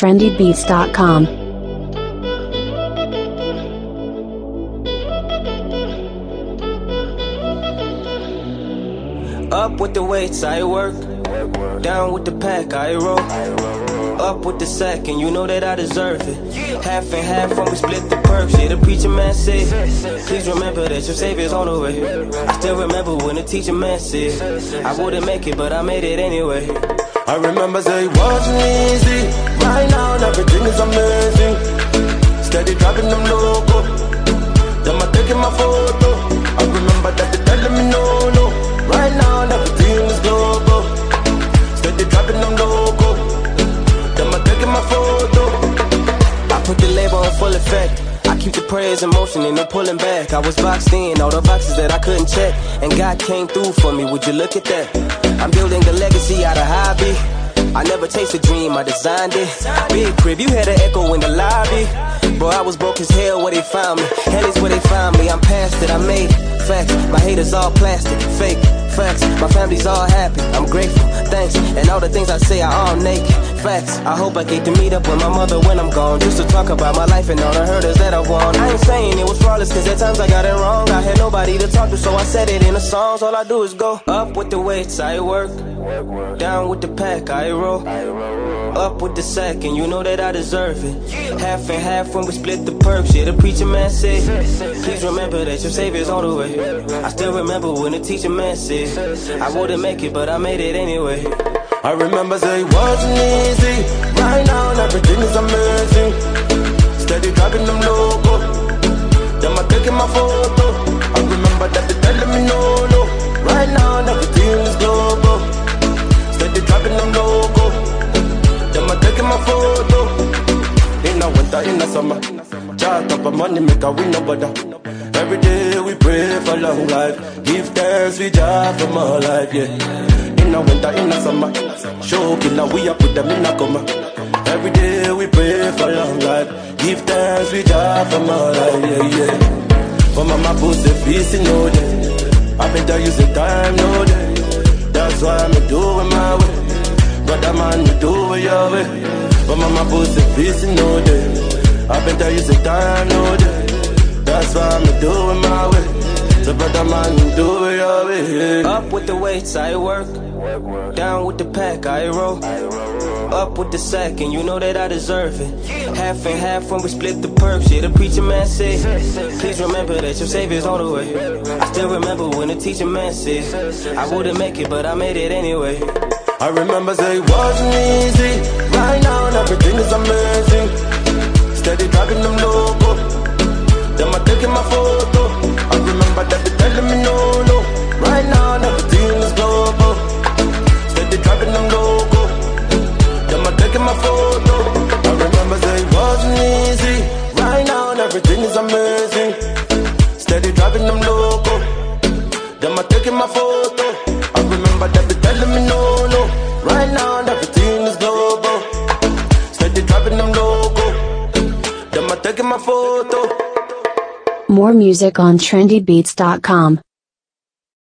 trendybeats.com. Up with the weights, I work. Down with the pack, I roll. Up with the sack, and you know that I deserve it. Half and half when we split the perks. Yeah, the preacher man said, Please remember that your savior's on the way. I still remember when the teacher man said, I wouldn't make it, but I made it anyway. I remember say it wasn't easy. Right now, everything is amazing. Steady dropping them loco. Them I taking my photo. I remember that they telling me no, no. Right now, everything is global. Steady dropping them loco. Them I taking my photo. I put the label on full effect. I keep the prayers in motion and no pulling back. I was boxed in, all the boxes that I couldn't check. And God came through for me, would you look at that? I'm building a legacy out of hobby. I never chased a dream, I designed it. Big crib, you had an echo in the lobby. Bro, I was broke as hell where they found me. Hell is where they found me, I'm past it, I made. Facts, my haters all plastic, fake. Facts, my family's all happy, I'm grateful, thanks. And all the things I say are all naked. Facts, I hope I get to meet up with my mother when I'm gone. Just to talk about my life and all the hurdles that I won. I ain't saying it was flawless, cause at times I got it wrong. I had nobody so I said it in the songs. All I do is go up with the weights, I work. Down with the pack, I roll. Up with the sack, and you know that I deserve it. Half and half when we split the perks. Yeah, the preacher man said, Please remember that your savior's on the way. I still remember when the teacher man said, I wouldn't make it, but I made it anyway. I remember it wasn't easy. Right now, everything is amazing. Steady dropping them loco. Winter, in a summer. Chart up a money, make a win no bother. Every day we pray for long life. Give thanks, we job from our life, yeah. In a winter, in a summer. Show killer, we up put them in a coma. Every day we pray for long life. Give thanks, we job from our life, yeah, yeah. For mama pussy, peace in no day. I better use the time, no day. That's why I'm doing my way. Brother man, you do it your way. For mama pussy, peace in no day. I better use the time, no day. That's why I'm doing my way. So brother man, do it your way. Up with the weights, I work. Down with the pack, I roll. Up with the sack, and you know that I deserve it. Half and half when we split the perks. Yeah, the preacher man said, Please remember that your savior's on the way. I still remember when the teacher man said, I wouldn't make it, but I made it anyway. I remember say it wasn't easy. Right now, and everything is amazing. Steady dropping them loco. More music on trendybeats.com.